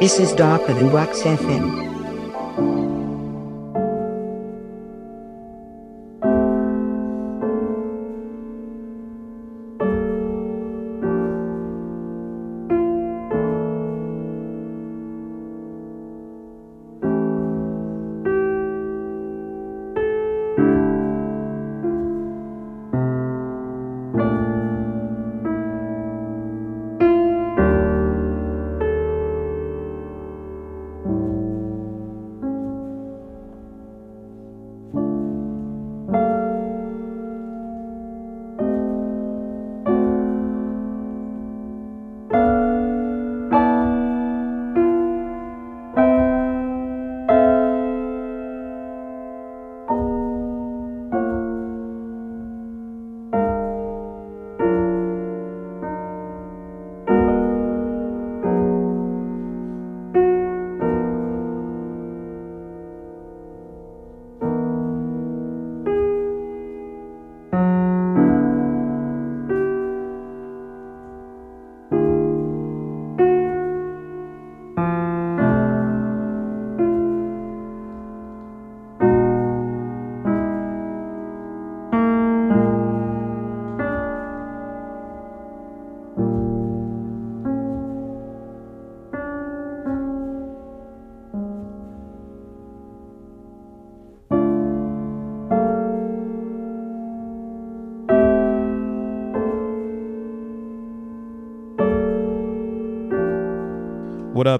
This is Darker Than Wax FM.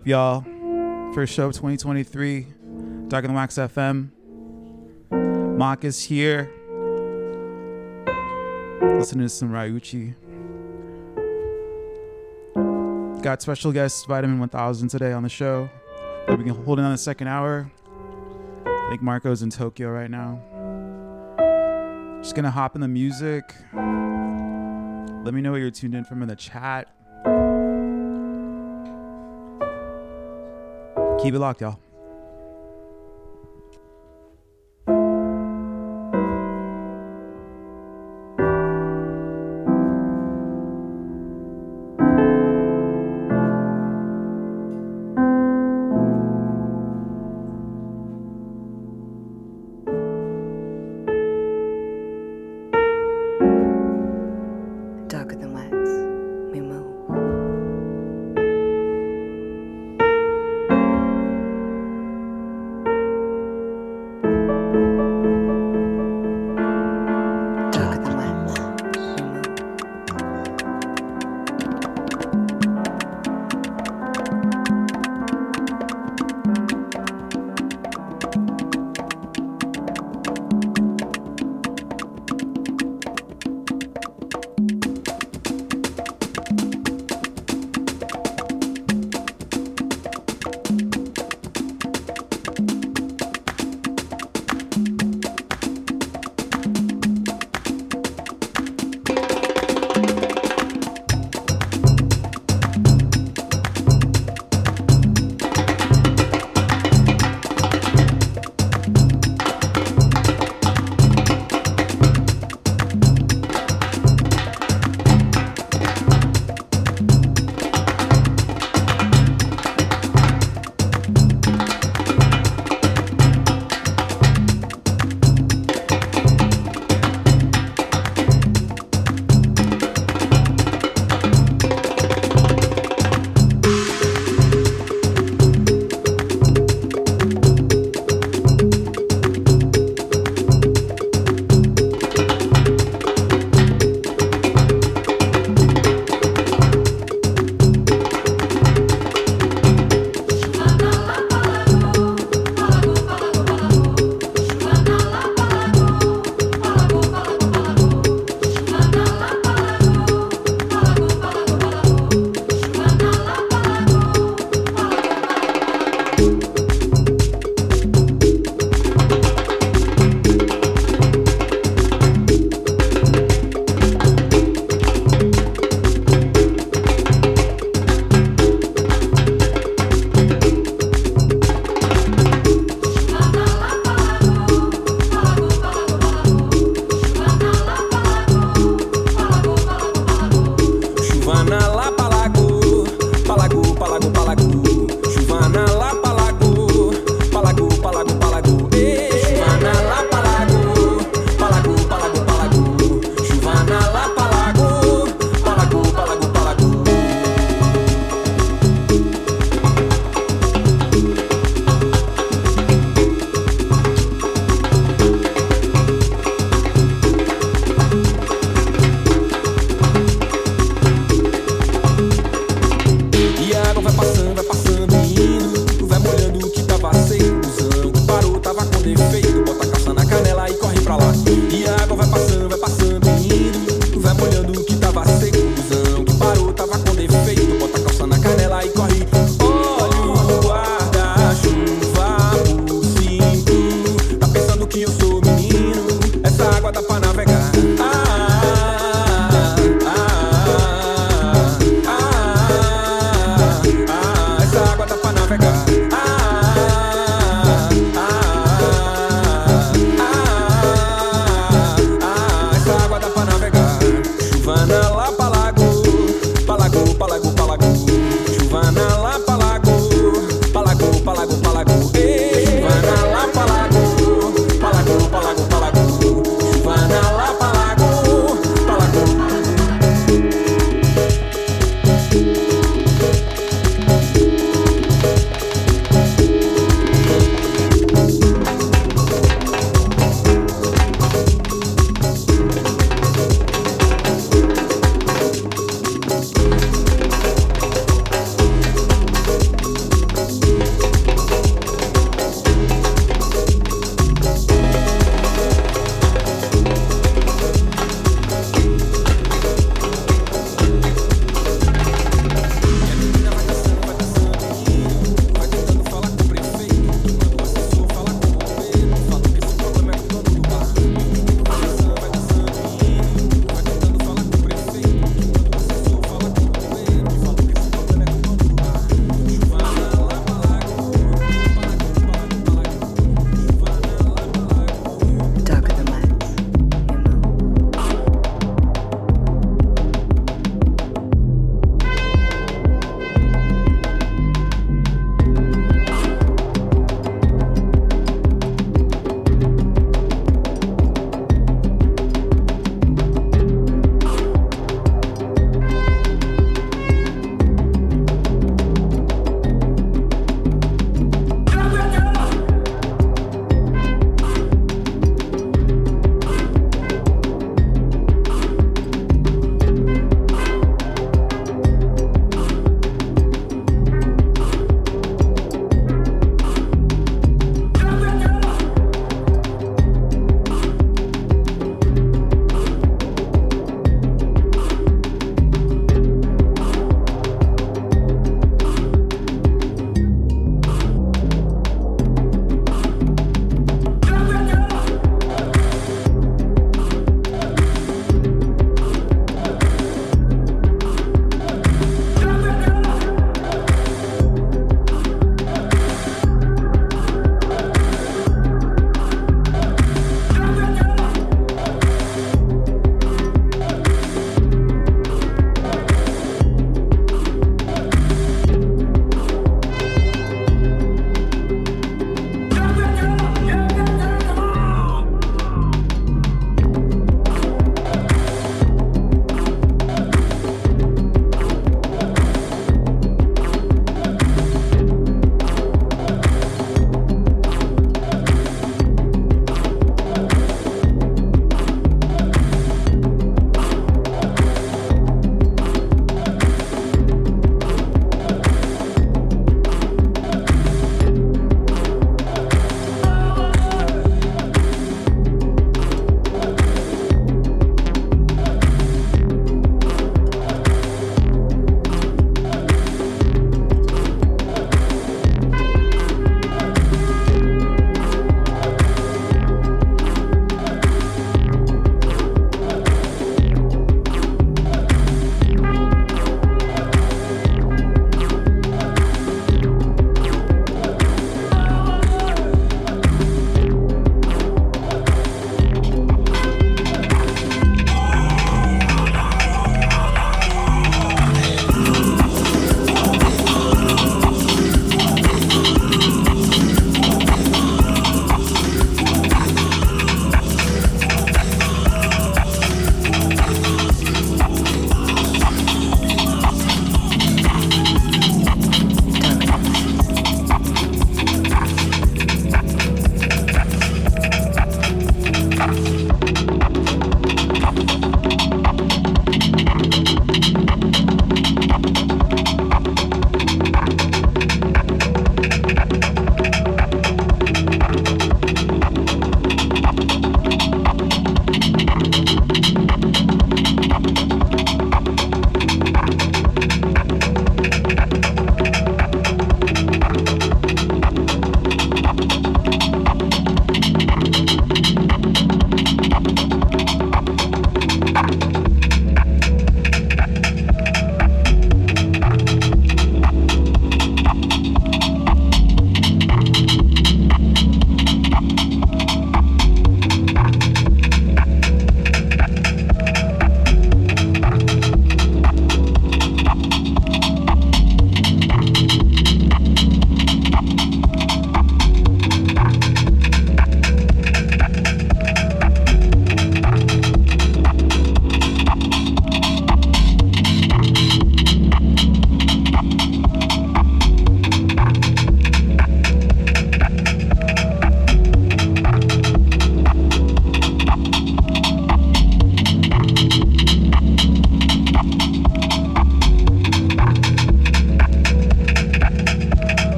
Up, y'all? First show of 2023, Darker Than Wax FM. Mock is here. Listening to some Ryuichi. Got special guest Vitamin 1000 today on the show. We'll be holding on the second hour. I think Marco's in Tokyo right now. Just gonna hop in the music. Let me know where you're tuned in from in the chat. Keep it locked, y'all.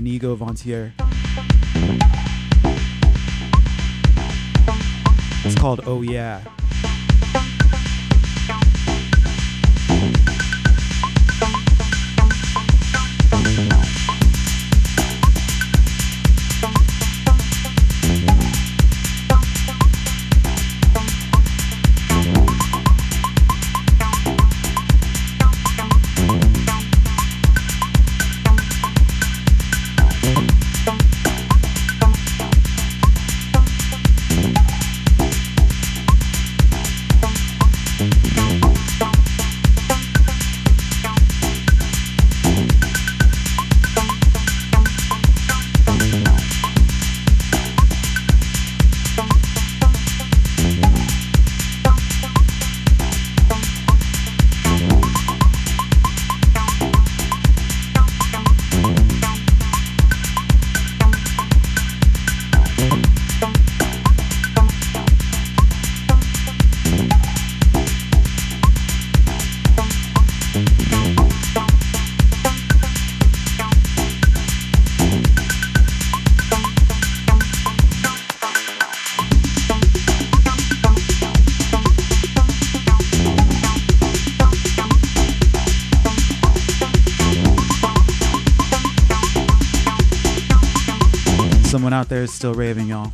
Inigo Vontier. It's called Oh Yeah. Out there is still raving, y'all.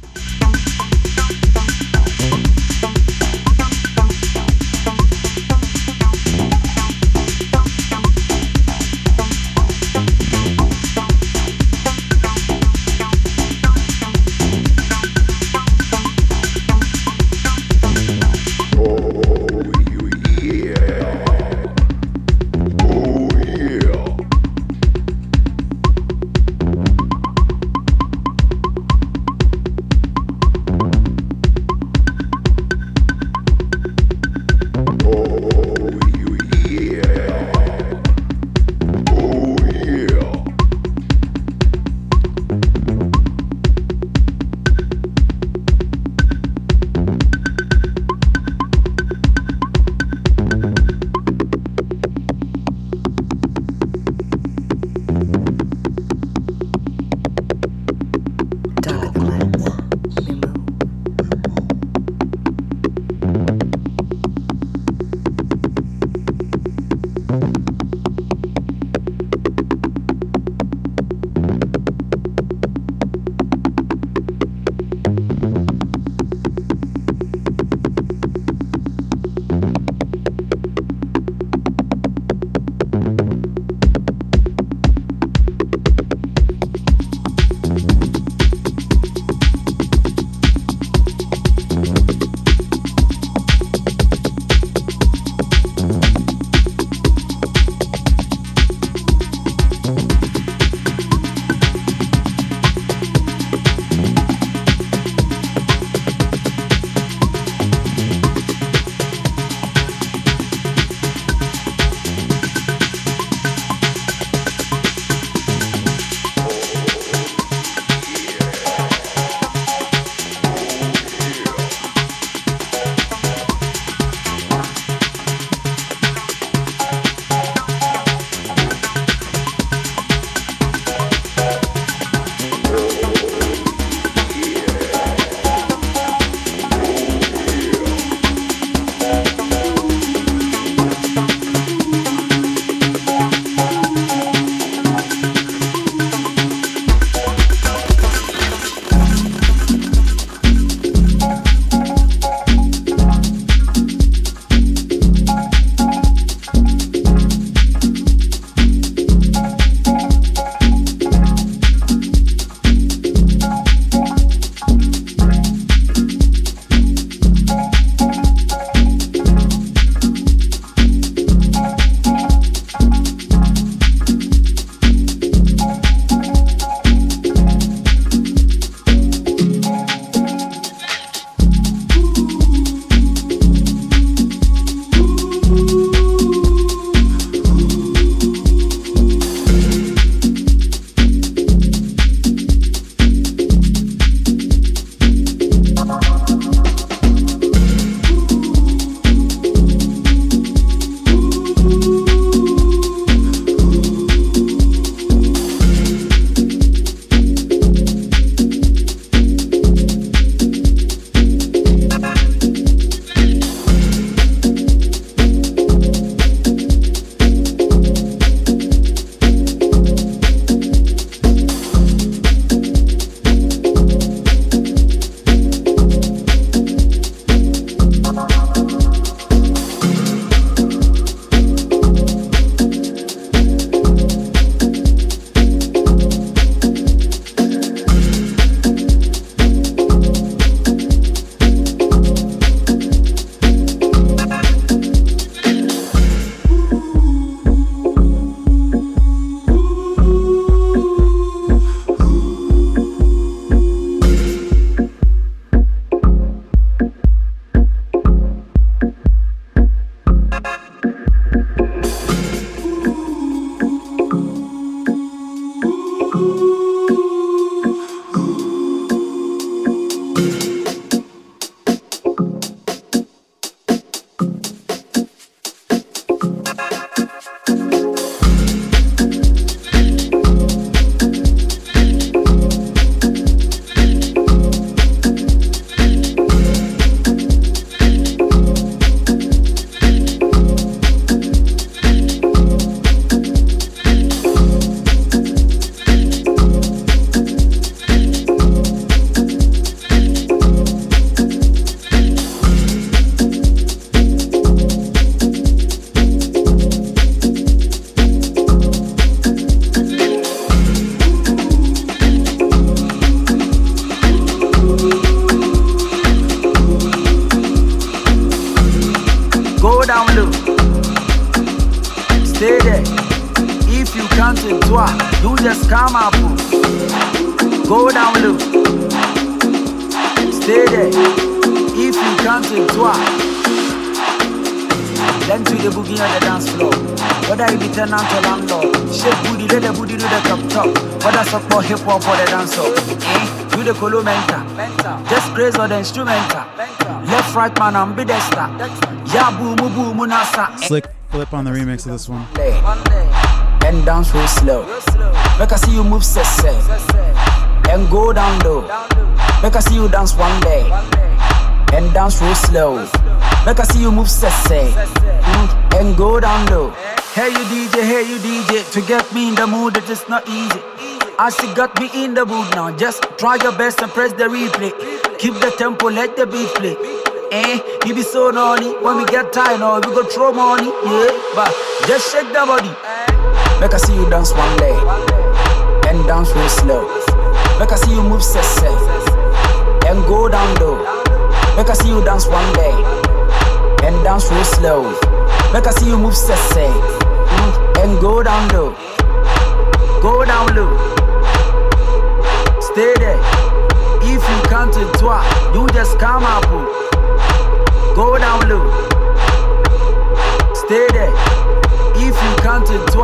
Remix of this one. And dance real slow. Make I see you move, say, say. And go down low. Make I see you dance one leg. And dance real slow. Make I see you move, say, say. Mm, and go down low. Hey you DJ, hey you DJ, to get me in the mood it is not easy. As you got me in the mood now, just try your best and press the replay. Keep the tempo, let the beat play. Eh, you be so naughty when we get tired, now we go throw money, yeah. But just shake that body. Make I see you dance one leg and dance real slow. Make I see you move, say, and go down low. Make I see you dance one leg and dance real slow. Make I see you move, mm, and go down low. Go down low. Stay there. If you can't do it, you just come up. Go down low. Stay there. It,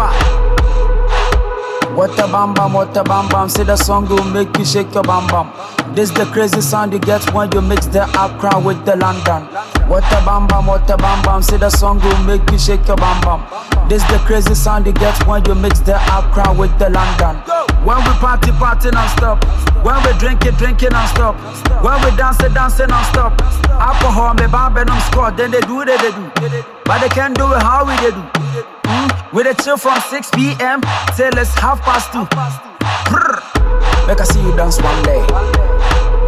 what a bam bam, what a bam bam. Say the song will make you shake your bam bam. This the crazy sound you get when you mix the Accra with the London. What a bam bam, what a bam bam. Say the song will make you shake your bam bam. This the crazy sound you get when you mix the Accra with the London. When we party, party non-stop. When we drink it, drink it non-stop. When we dance it, dance it non-stop. Alcohol, me bam, them squad. Then they do it, they do. But they can't do it how we they do. Mm, we dey chill from 6 p.m. till it's half past two. Brr. Make I see you dance one leg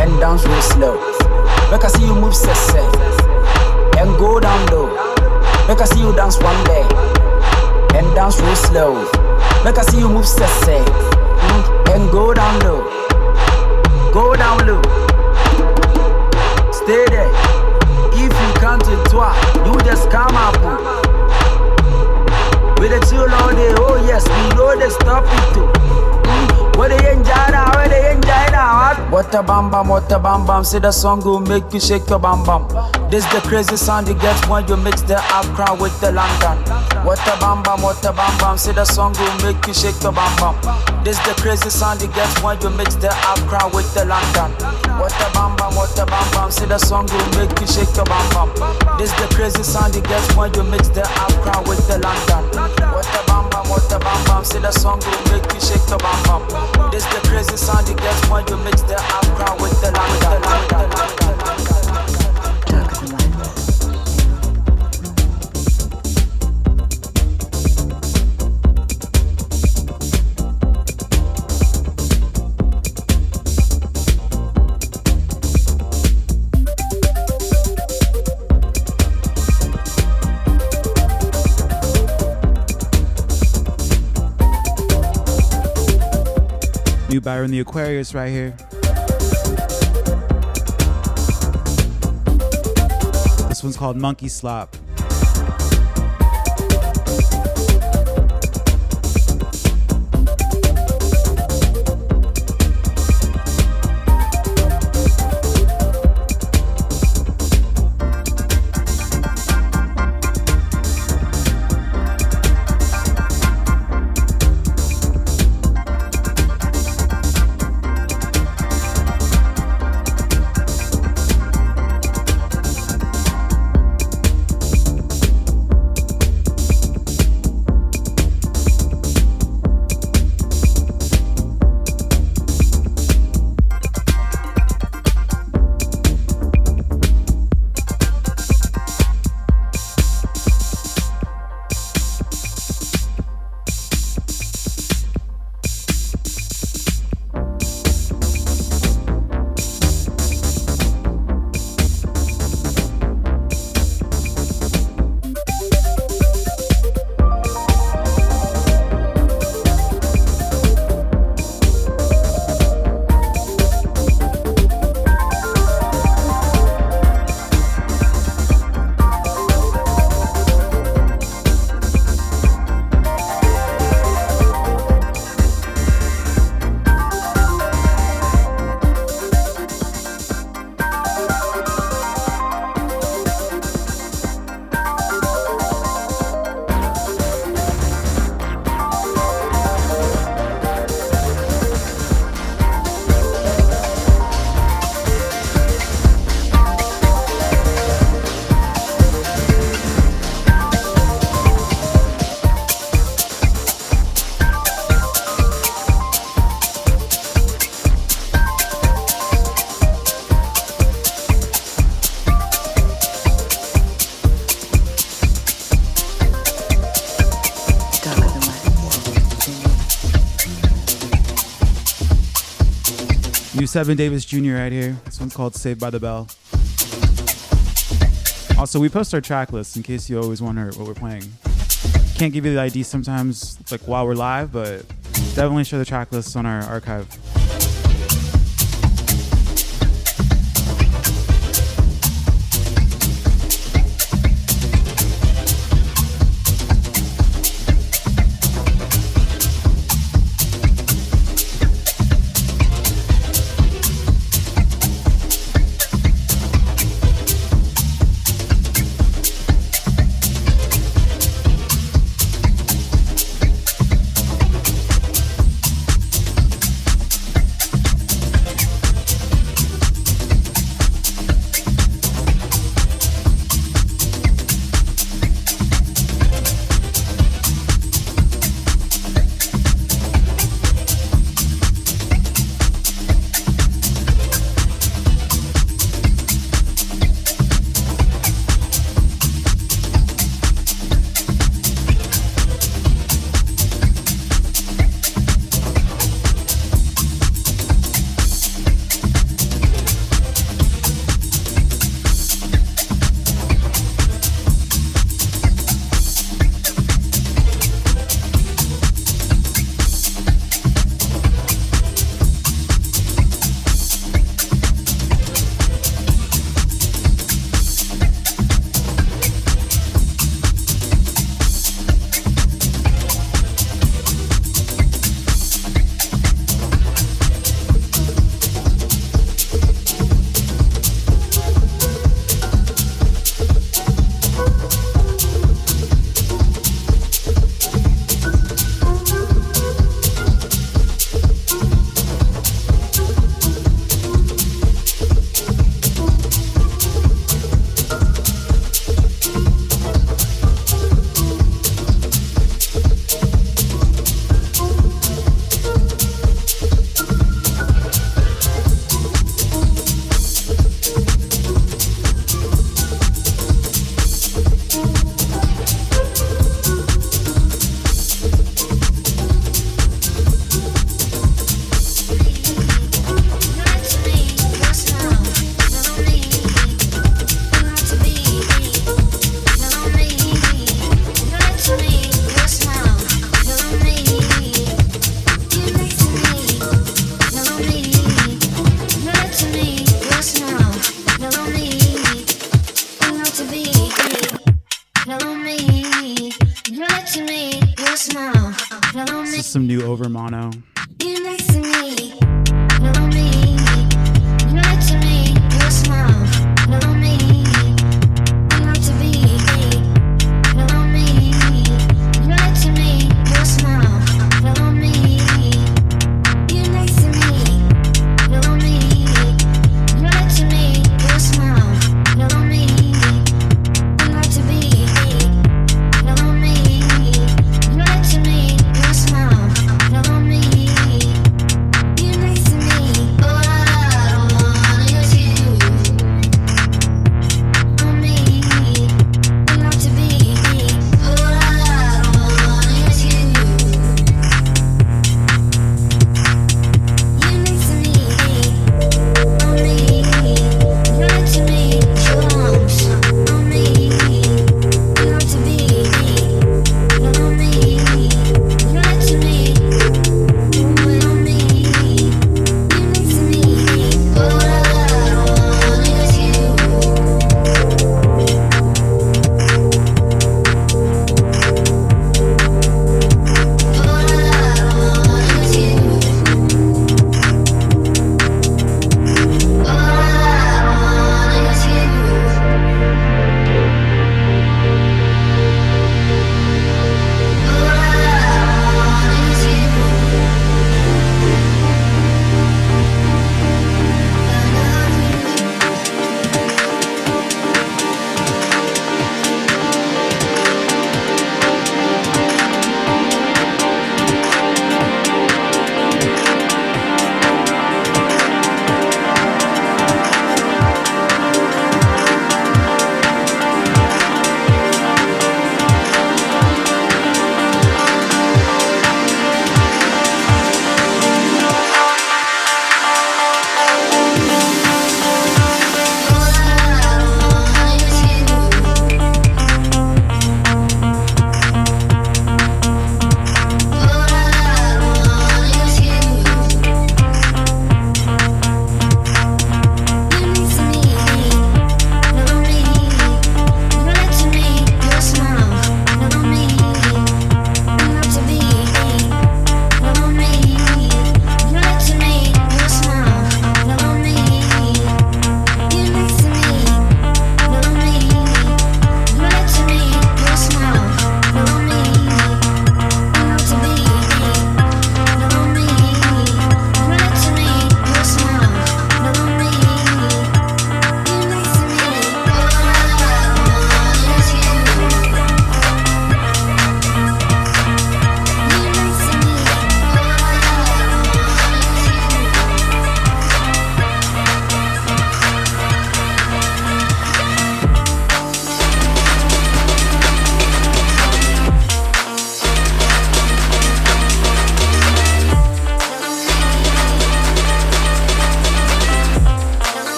and dance real slow. Make I see you move say and go down low. Make I see you dance one leg and dance real slow. Make I see you move say mm, and go down low. Go down low. Stay there. If you can't do it, you just come up. With the chill all day, oh yes, we know they stop it too. Mm, Where they enjoy now, where they enjoy now. What? What a bam bam, what a bam bam. Say the song will make you shake your bam bam. This the crazy sound you get when you mix the Accra with the London. What a bam bam, what a bam bam. Say the song will make you shake your bam bam. This the crazy sound you get when you mix the Accra with the London. What a bam bam, what a bam bam. Say the song will make you shake your bam bam. This the crazy sound you get when you mix the Accra with the London. What a bam what a bam bam. Say the song will make you shake your bam bam. This the crazy sound you get when you mix the Accra with the London. Darker New Byron the Aquarius right here. This one's called Monkey Slop. New Seven Davis Jr. right here. This one's called Saved by the Bell. Also, we post our track list in case you always wonder what we're playing. Can't give you the ID sometimes, like while we're live, but definitely share the track list on our archive.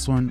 this one.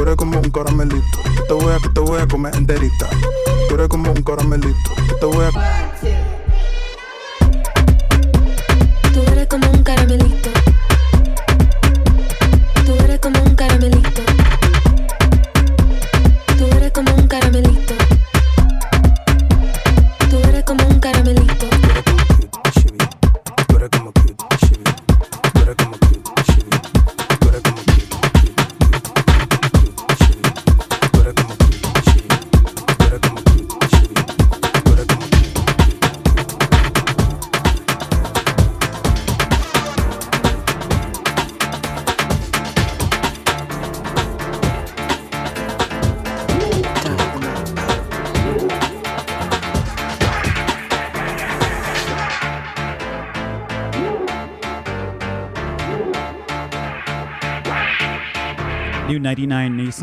Tú eres como un caramelito. Te voy a, te voy a comer enterita. Tú eres como un caramelito. Te voy a. Tú eres como un caramelito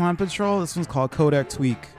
99 Patrol. This one's called Kodak Tweak.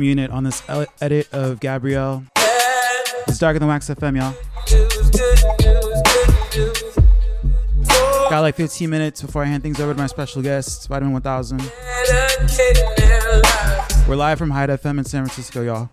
Home unit on this edit of Gabrielle. It's darker than Wax FM, y'all. Got like 15 minutes before I hand things over to my special guest, Vitamin 1000. We're live from Hyde FM in San Francisco, y'all.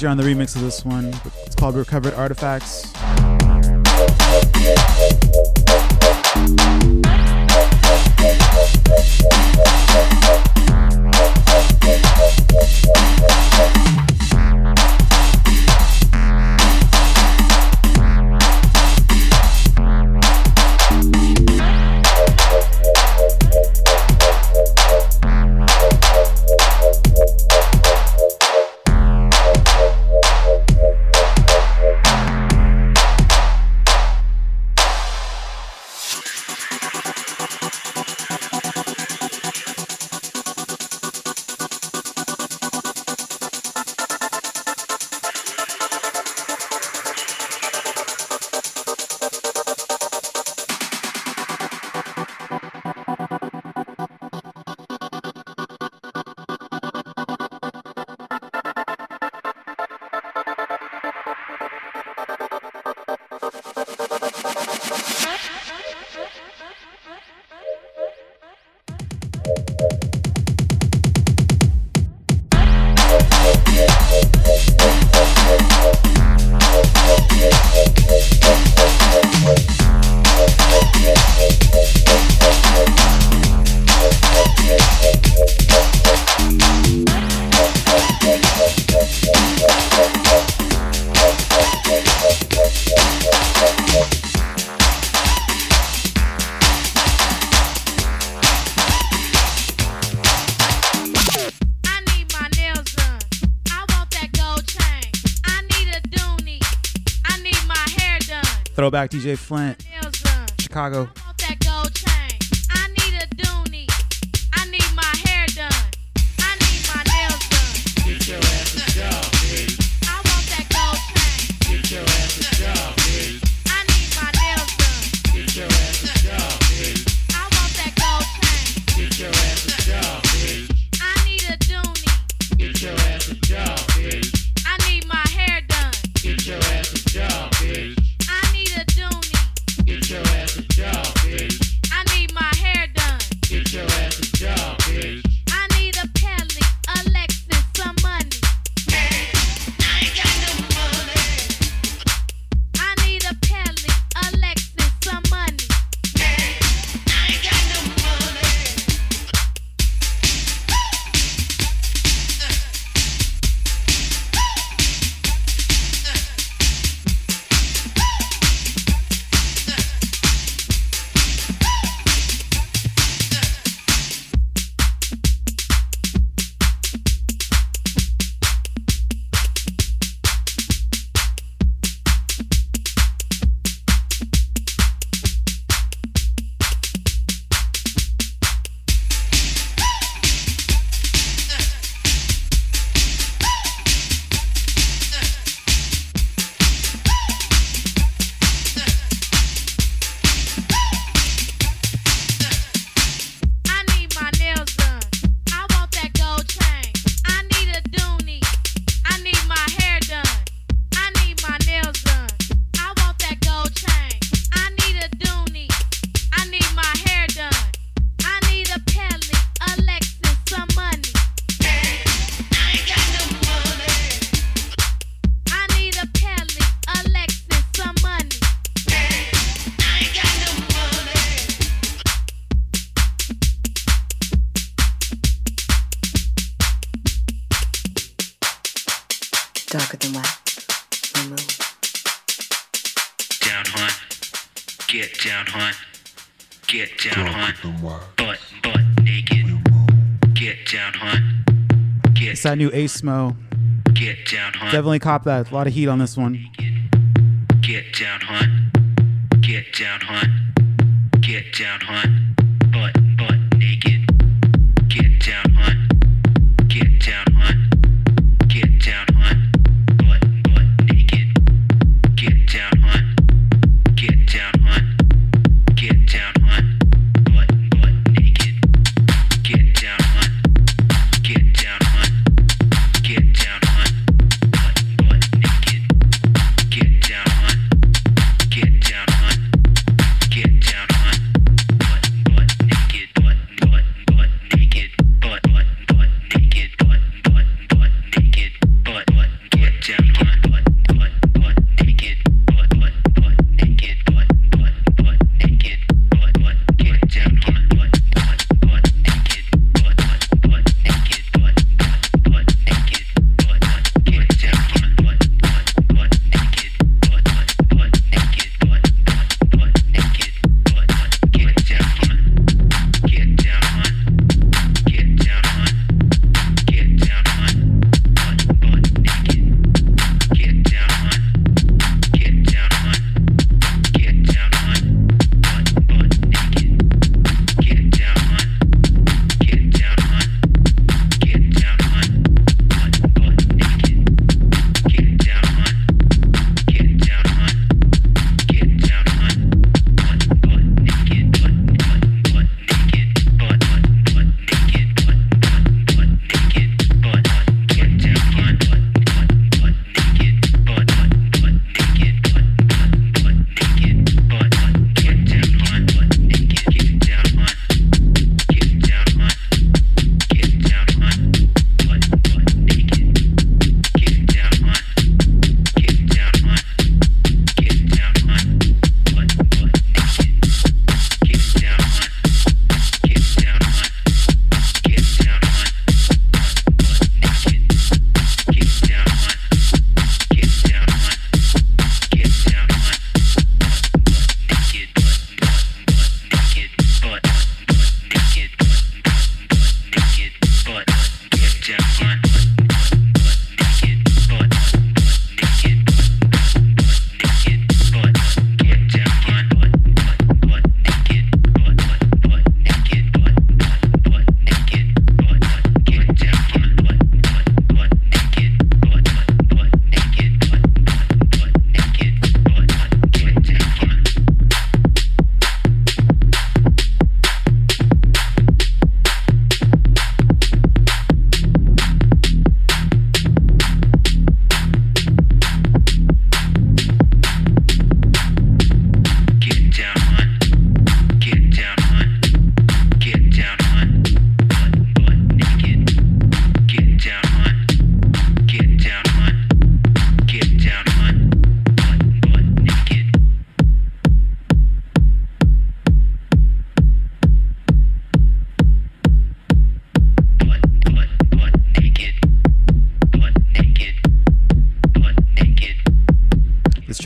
feature on the remix of this one. It's called Recovered Artifacts. DJ Flint. new Acemo. Get down, hunt. Definitely cop that. A lot of heat on this one. Get down, hunt. Get down, hunt. Get down, hunt.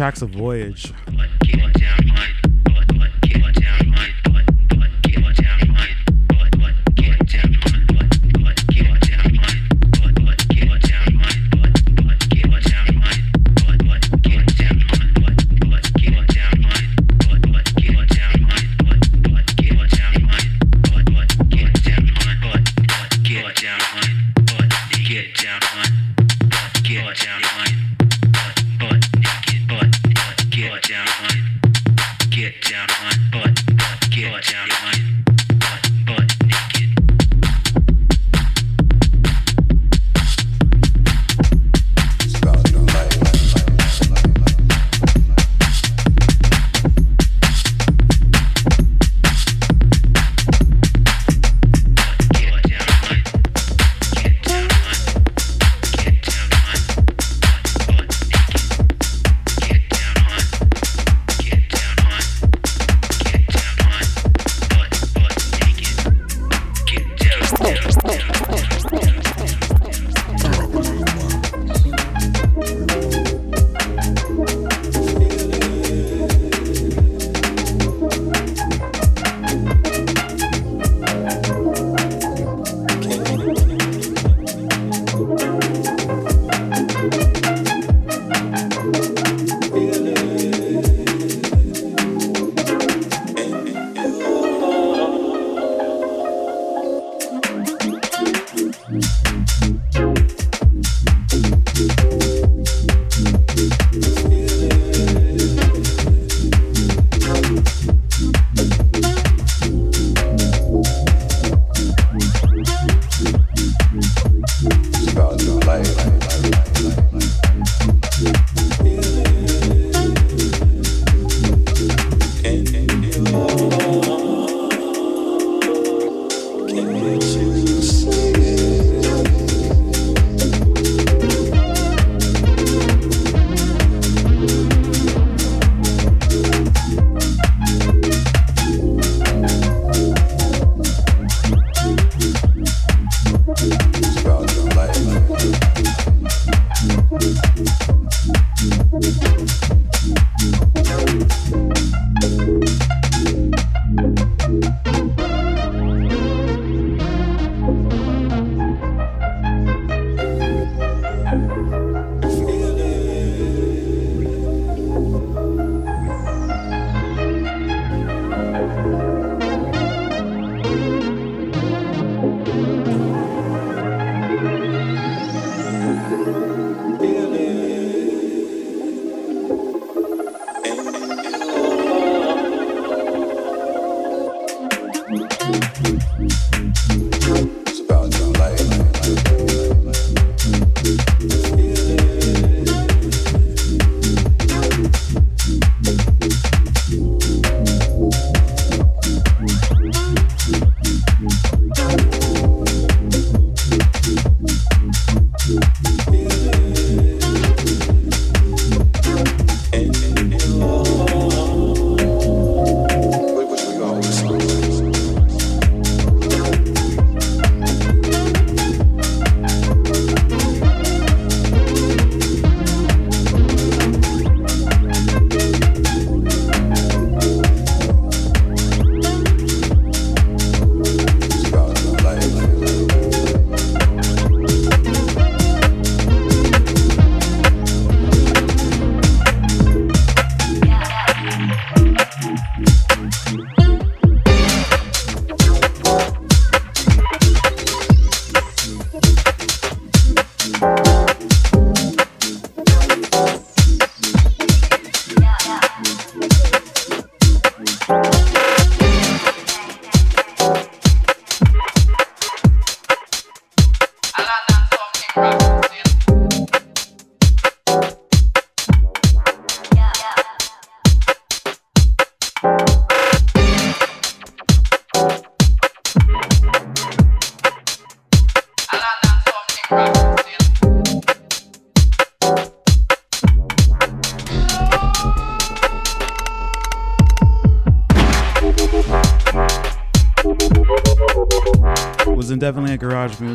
Track's a voyage.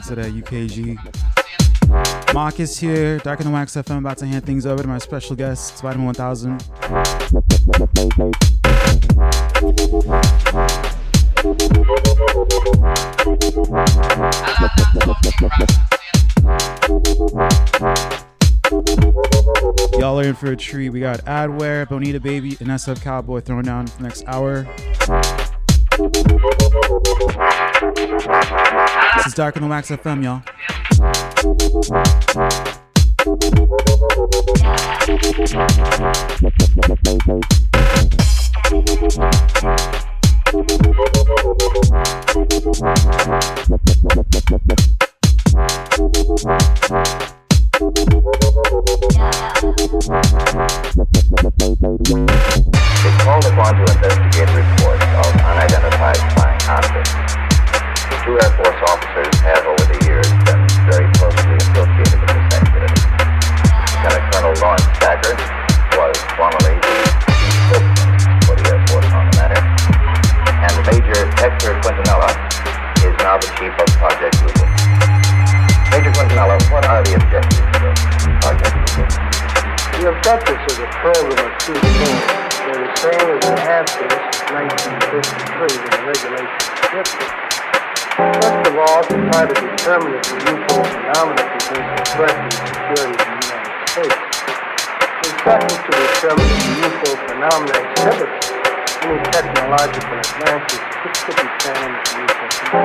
At that UKG. Marcus here, Dark and Wax FM, about to hand things over to my special guest, Spider 1000. Y'all are in for a treat. We got Adware, Bonita Baby, and SF Cowboy throwing down for the next hour. It's is Dark and Wax FM, y'all. found that exhibits any technological advances, it could be channeled to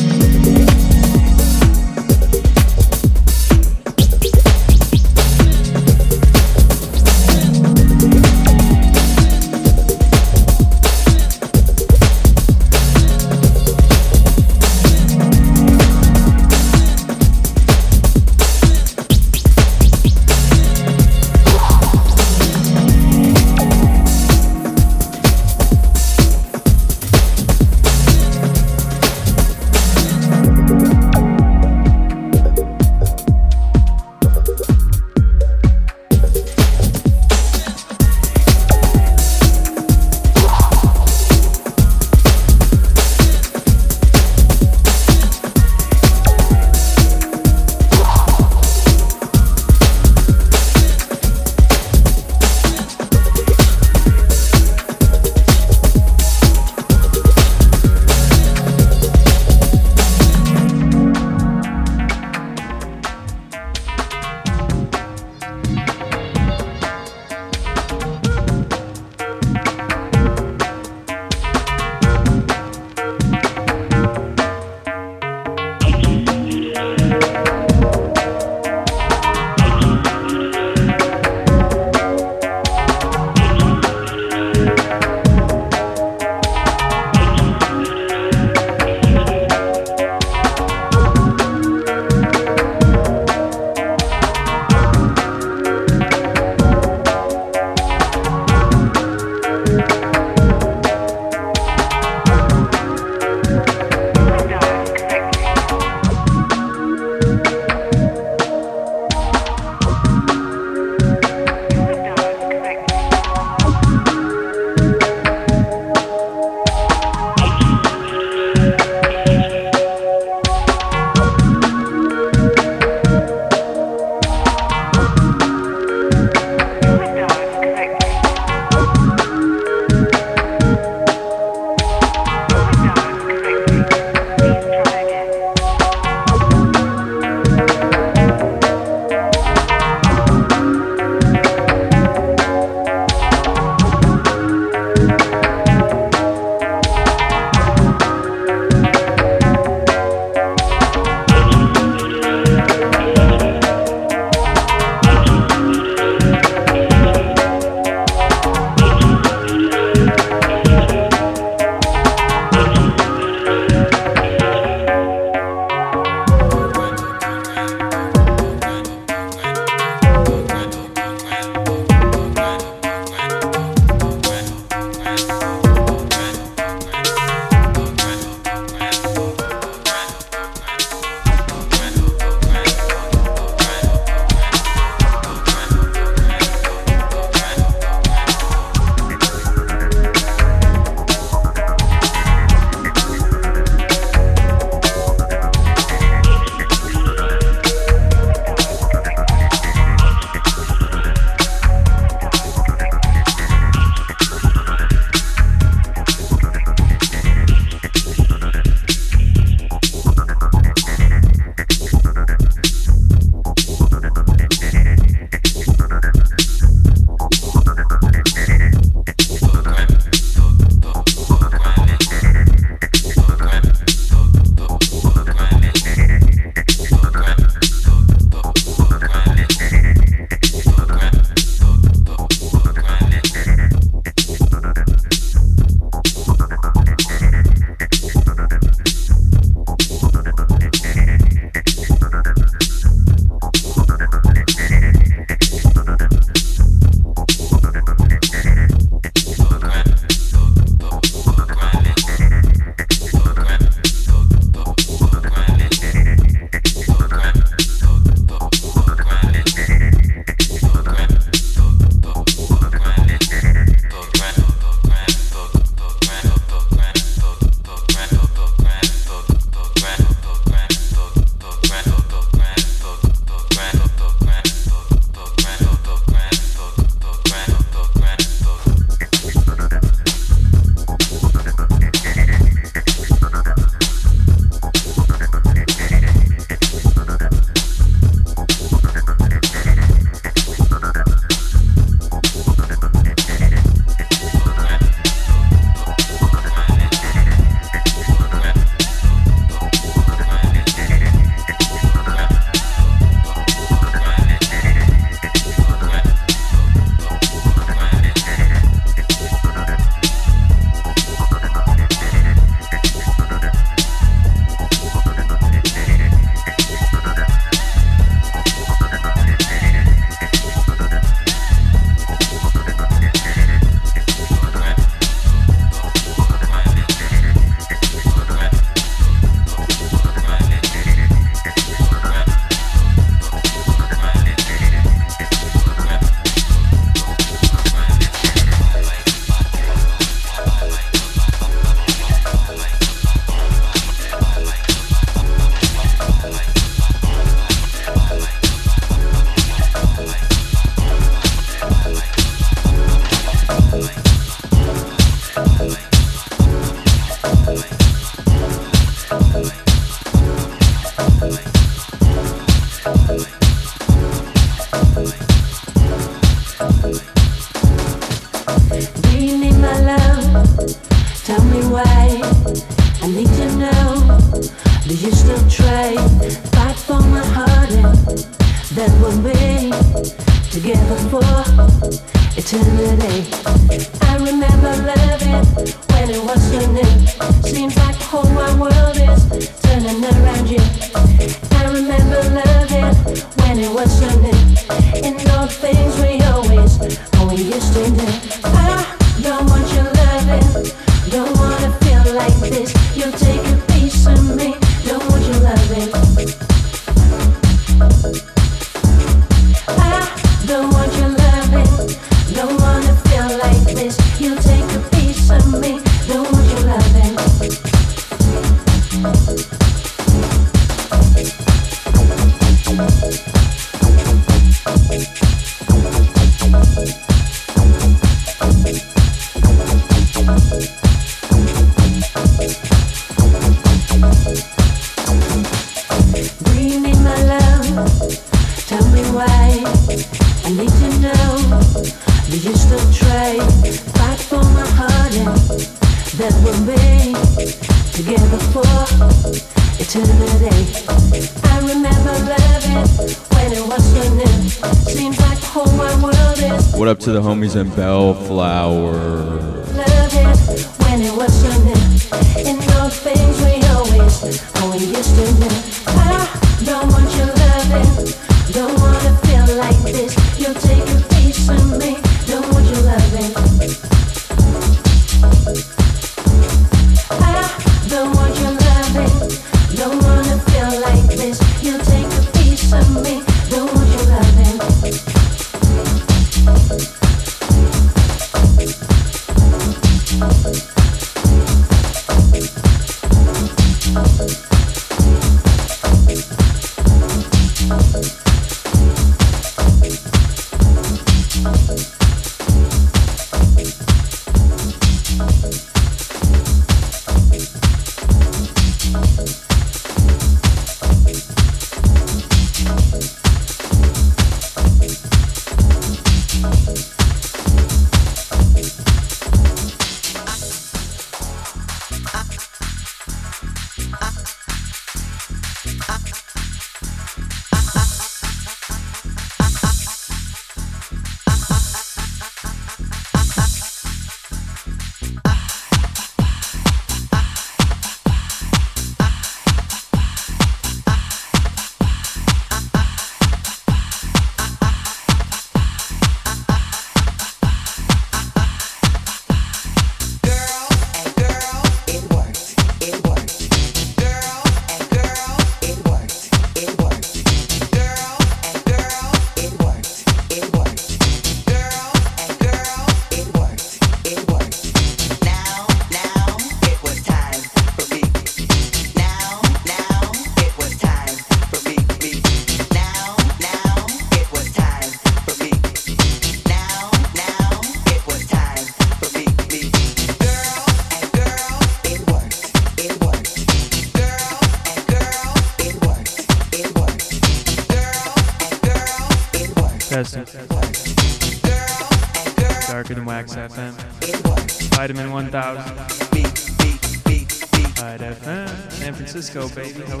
Francisco, baby. How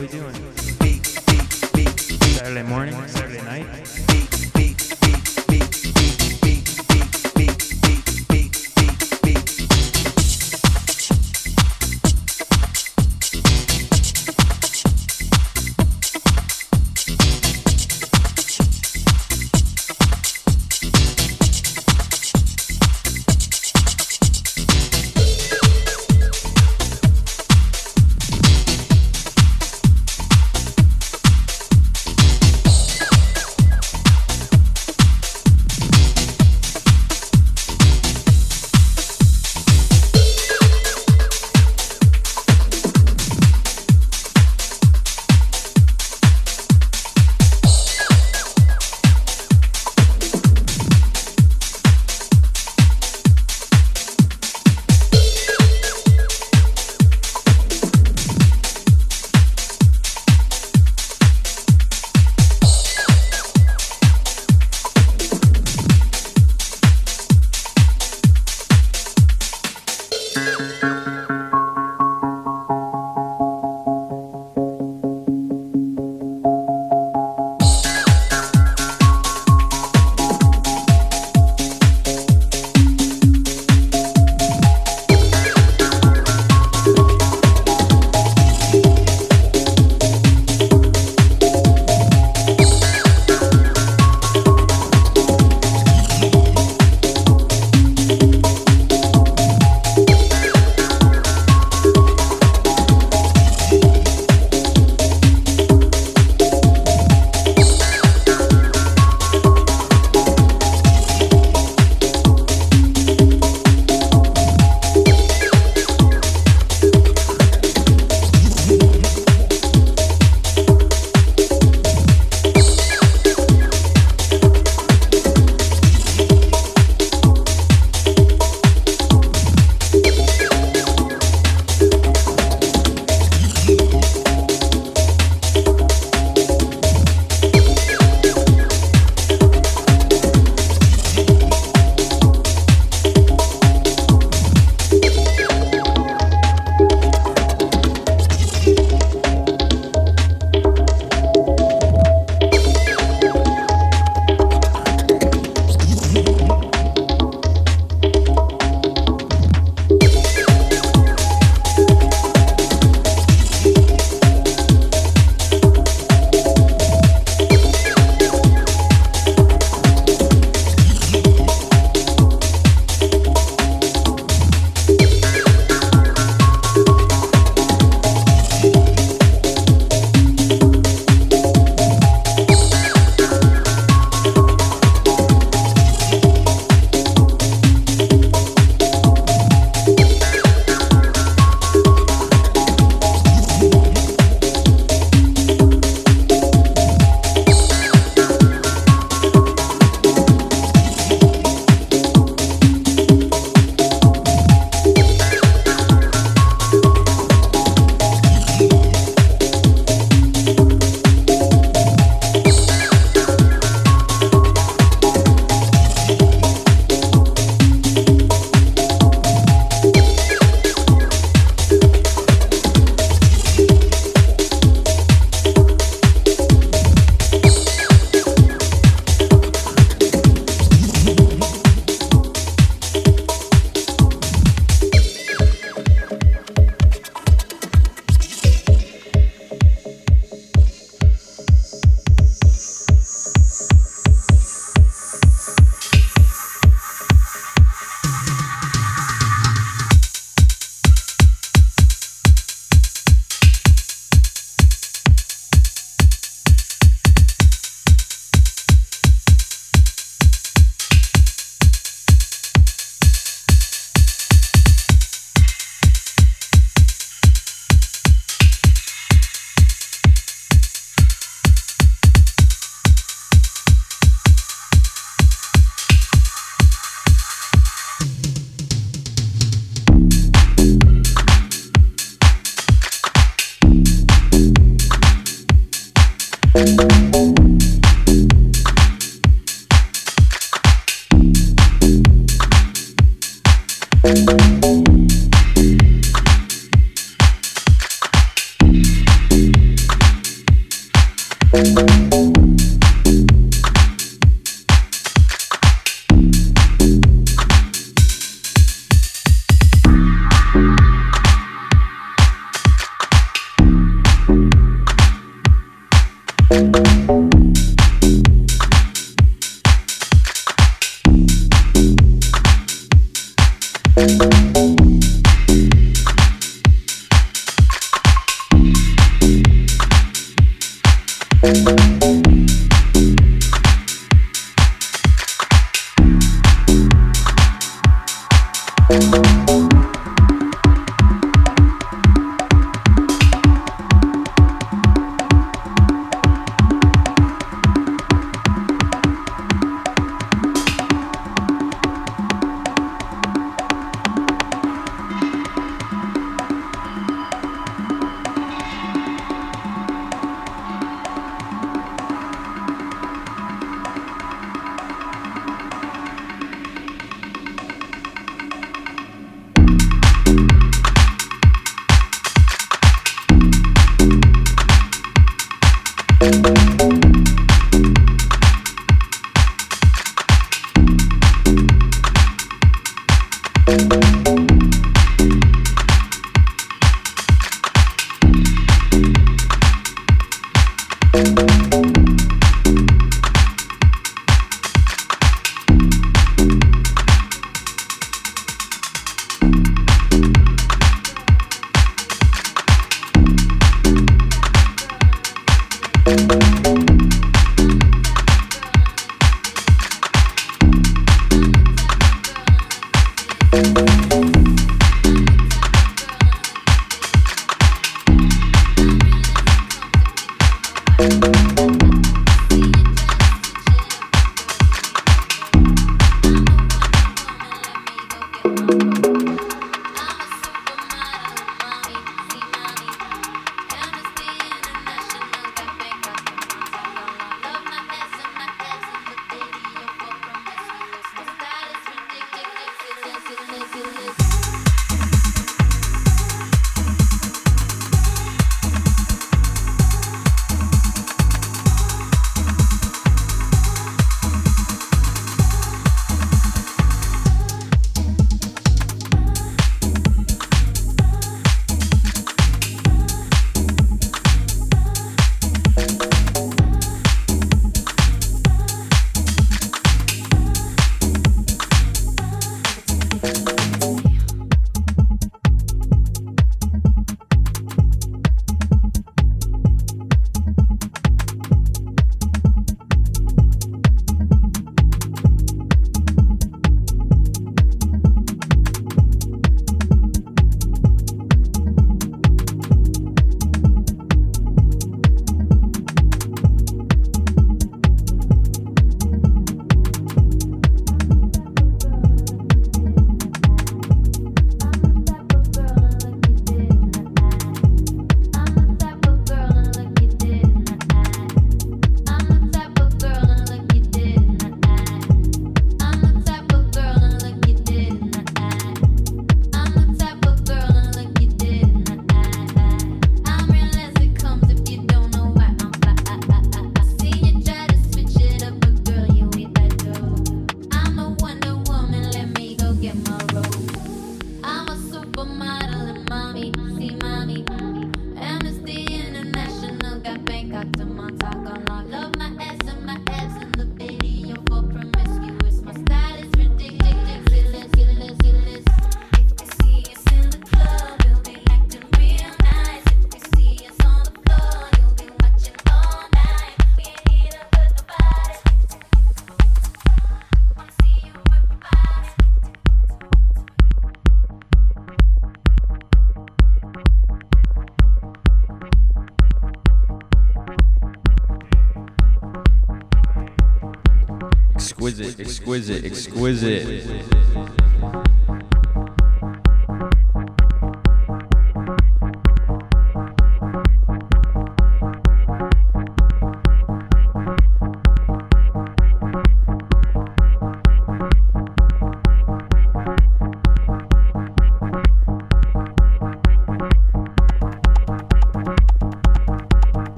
Exquisite, exquisite, exquisite.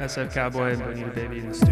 SF Cowboy and Bonita Baby in the studio.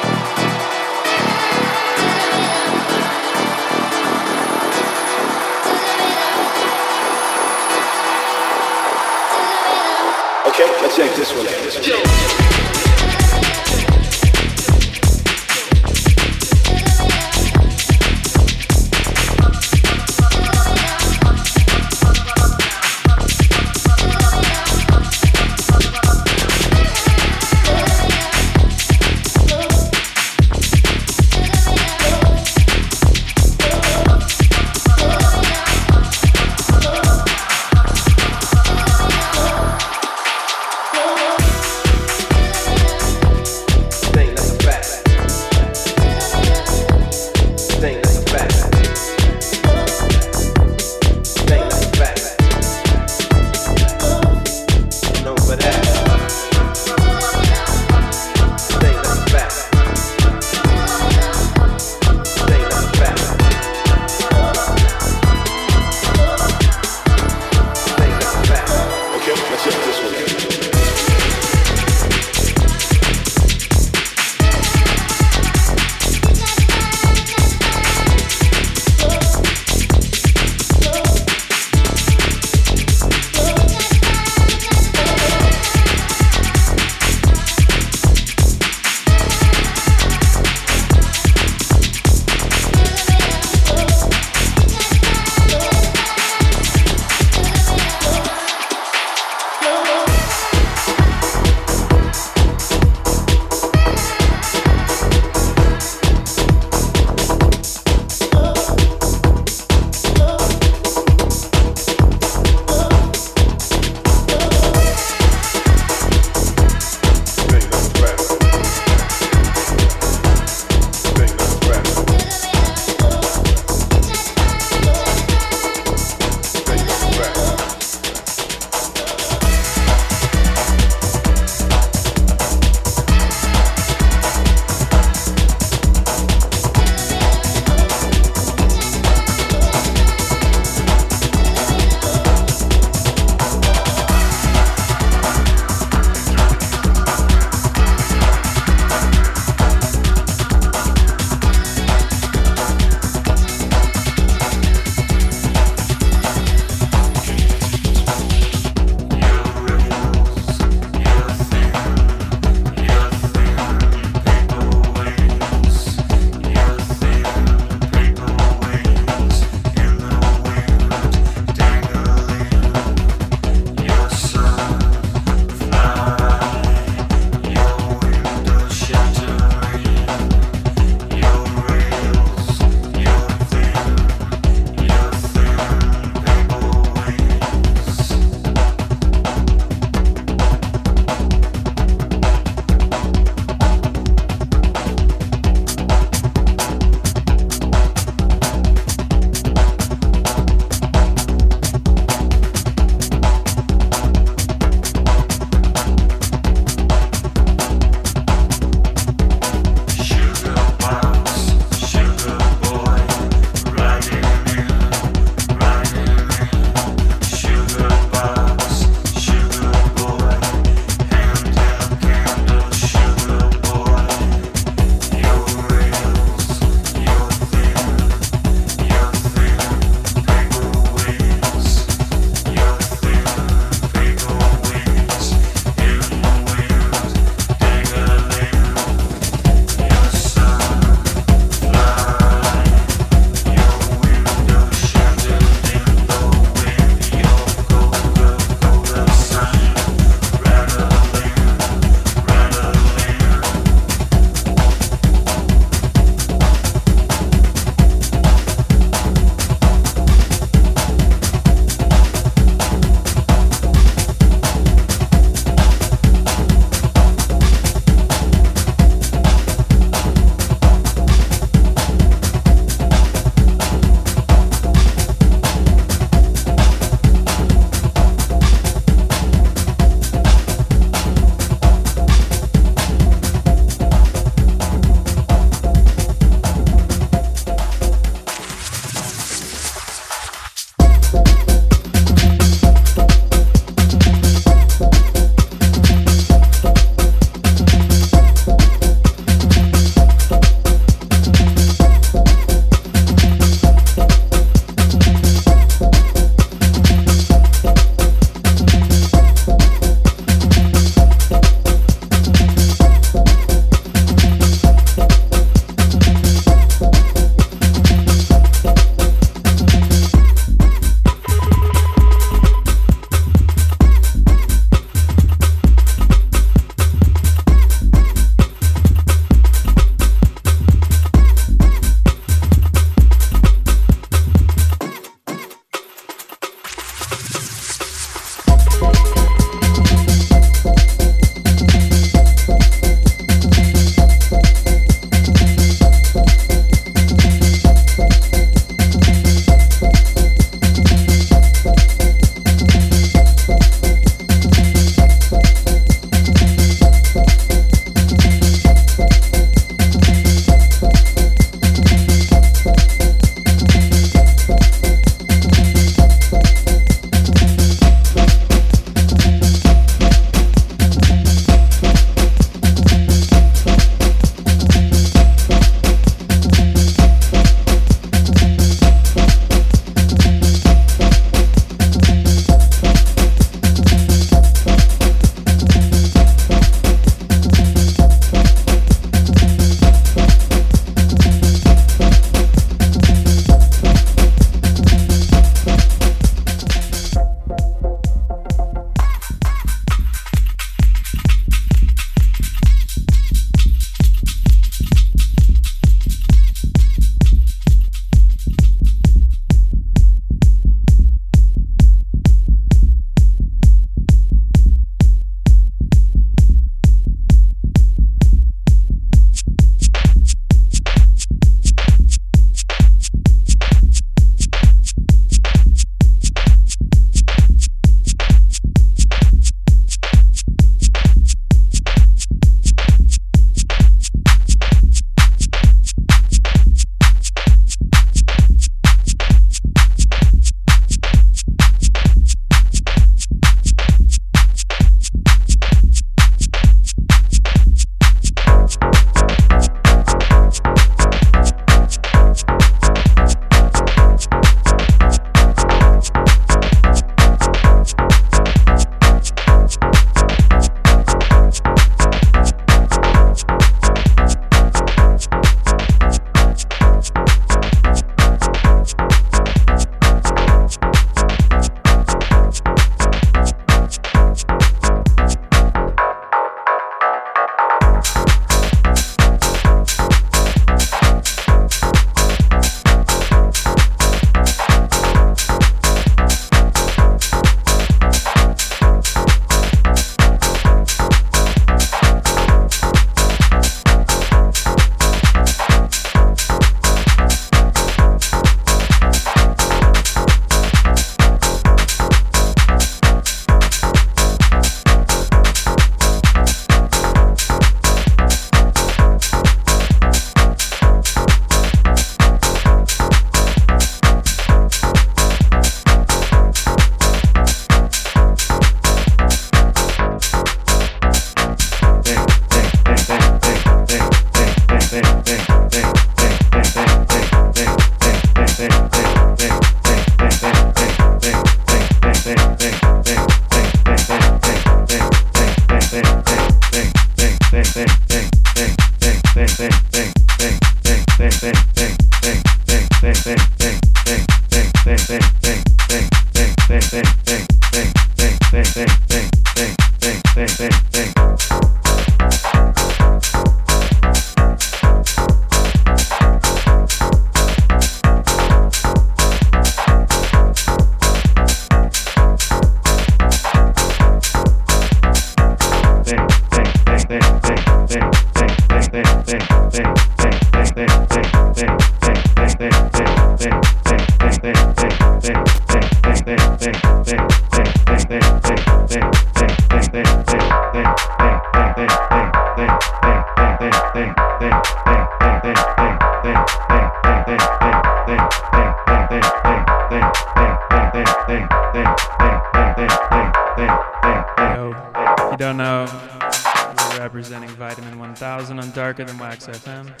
Wax FM.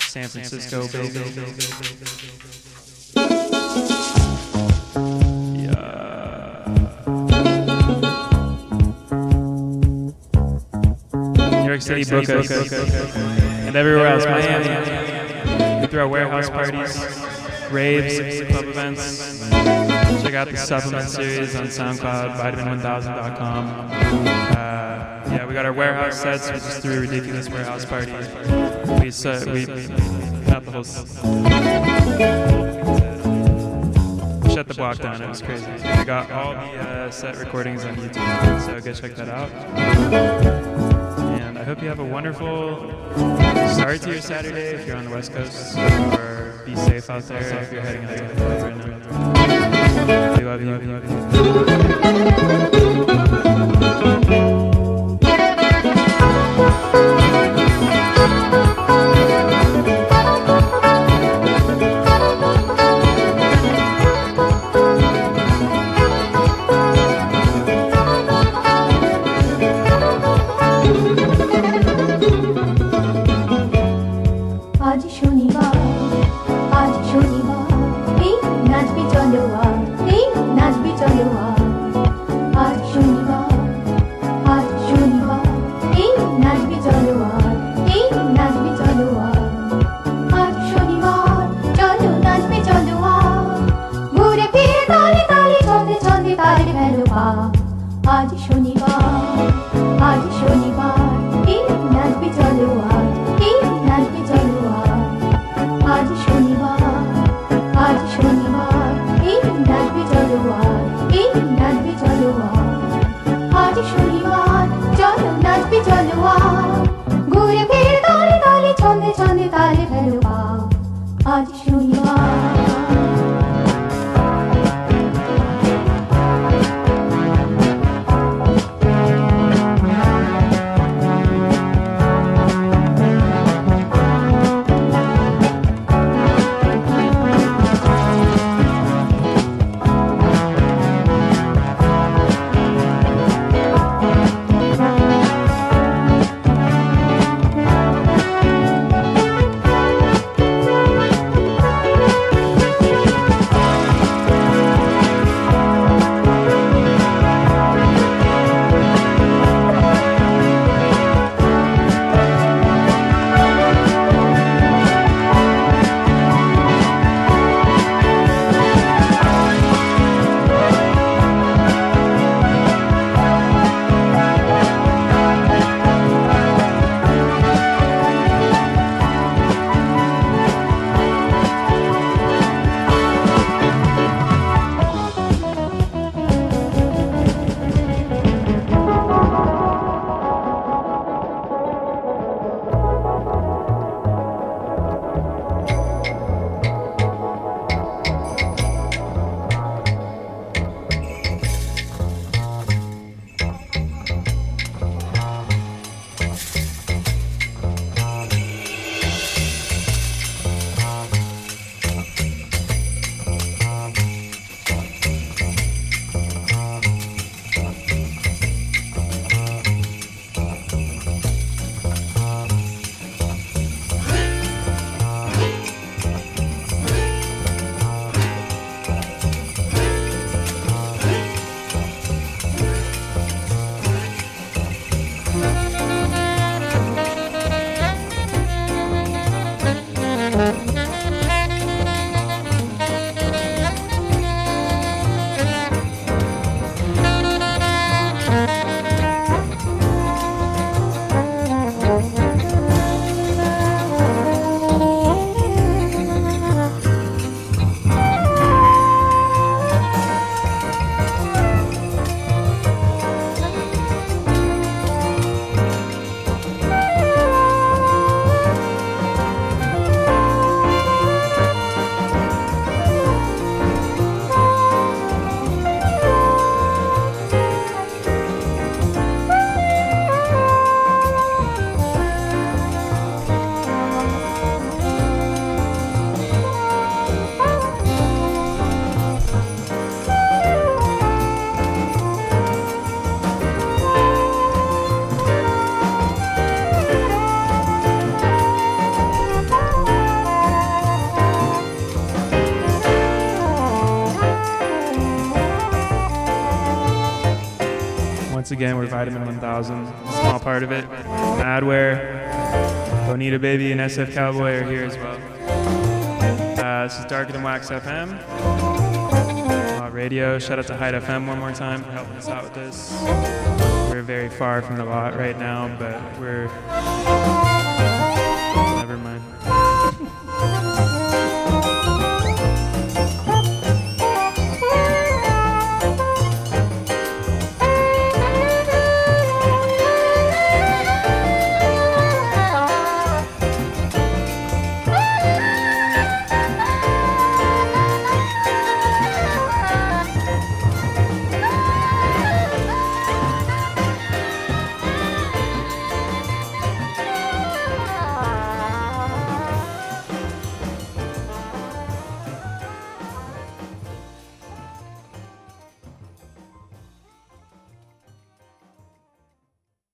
San Francisco, baby. New York City, us. And everywhere else, Miami. We throw warehouse parties, raves, club events. Check out the supplement series on SoundCloud, vitamin1000.com. We got our warehouse sets. We just threw a ridiculous warehouse party. We set, we got the whole. Shut the block down. It was crazy. We got all the uh, set recordings on YouTube, so go check that out. And I hope you have a wonderful start to your Saturday if you're on the West Coast, or be safe out there if you're heading out to the right now. We love you. You. Love you. Again, we're Vitamin 1000, a small part of it. Adware, Bonita Baby, and SF Cowboy are here as well. Uh, this is Darker Than Wax FM. Uh, radio. Shout out to Hyde FM one more time for helping us out with this. We're very far from the lot right now, but we're.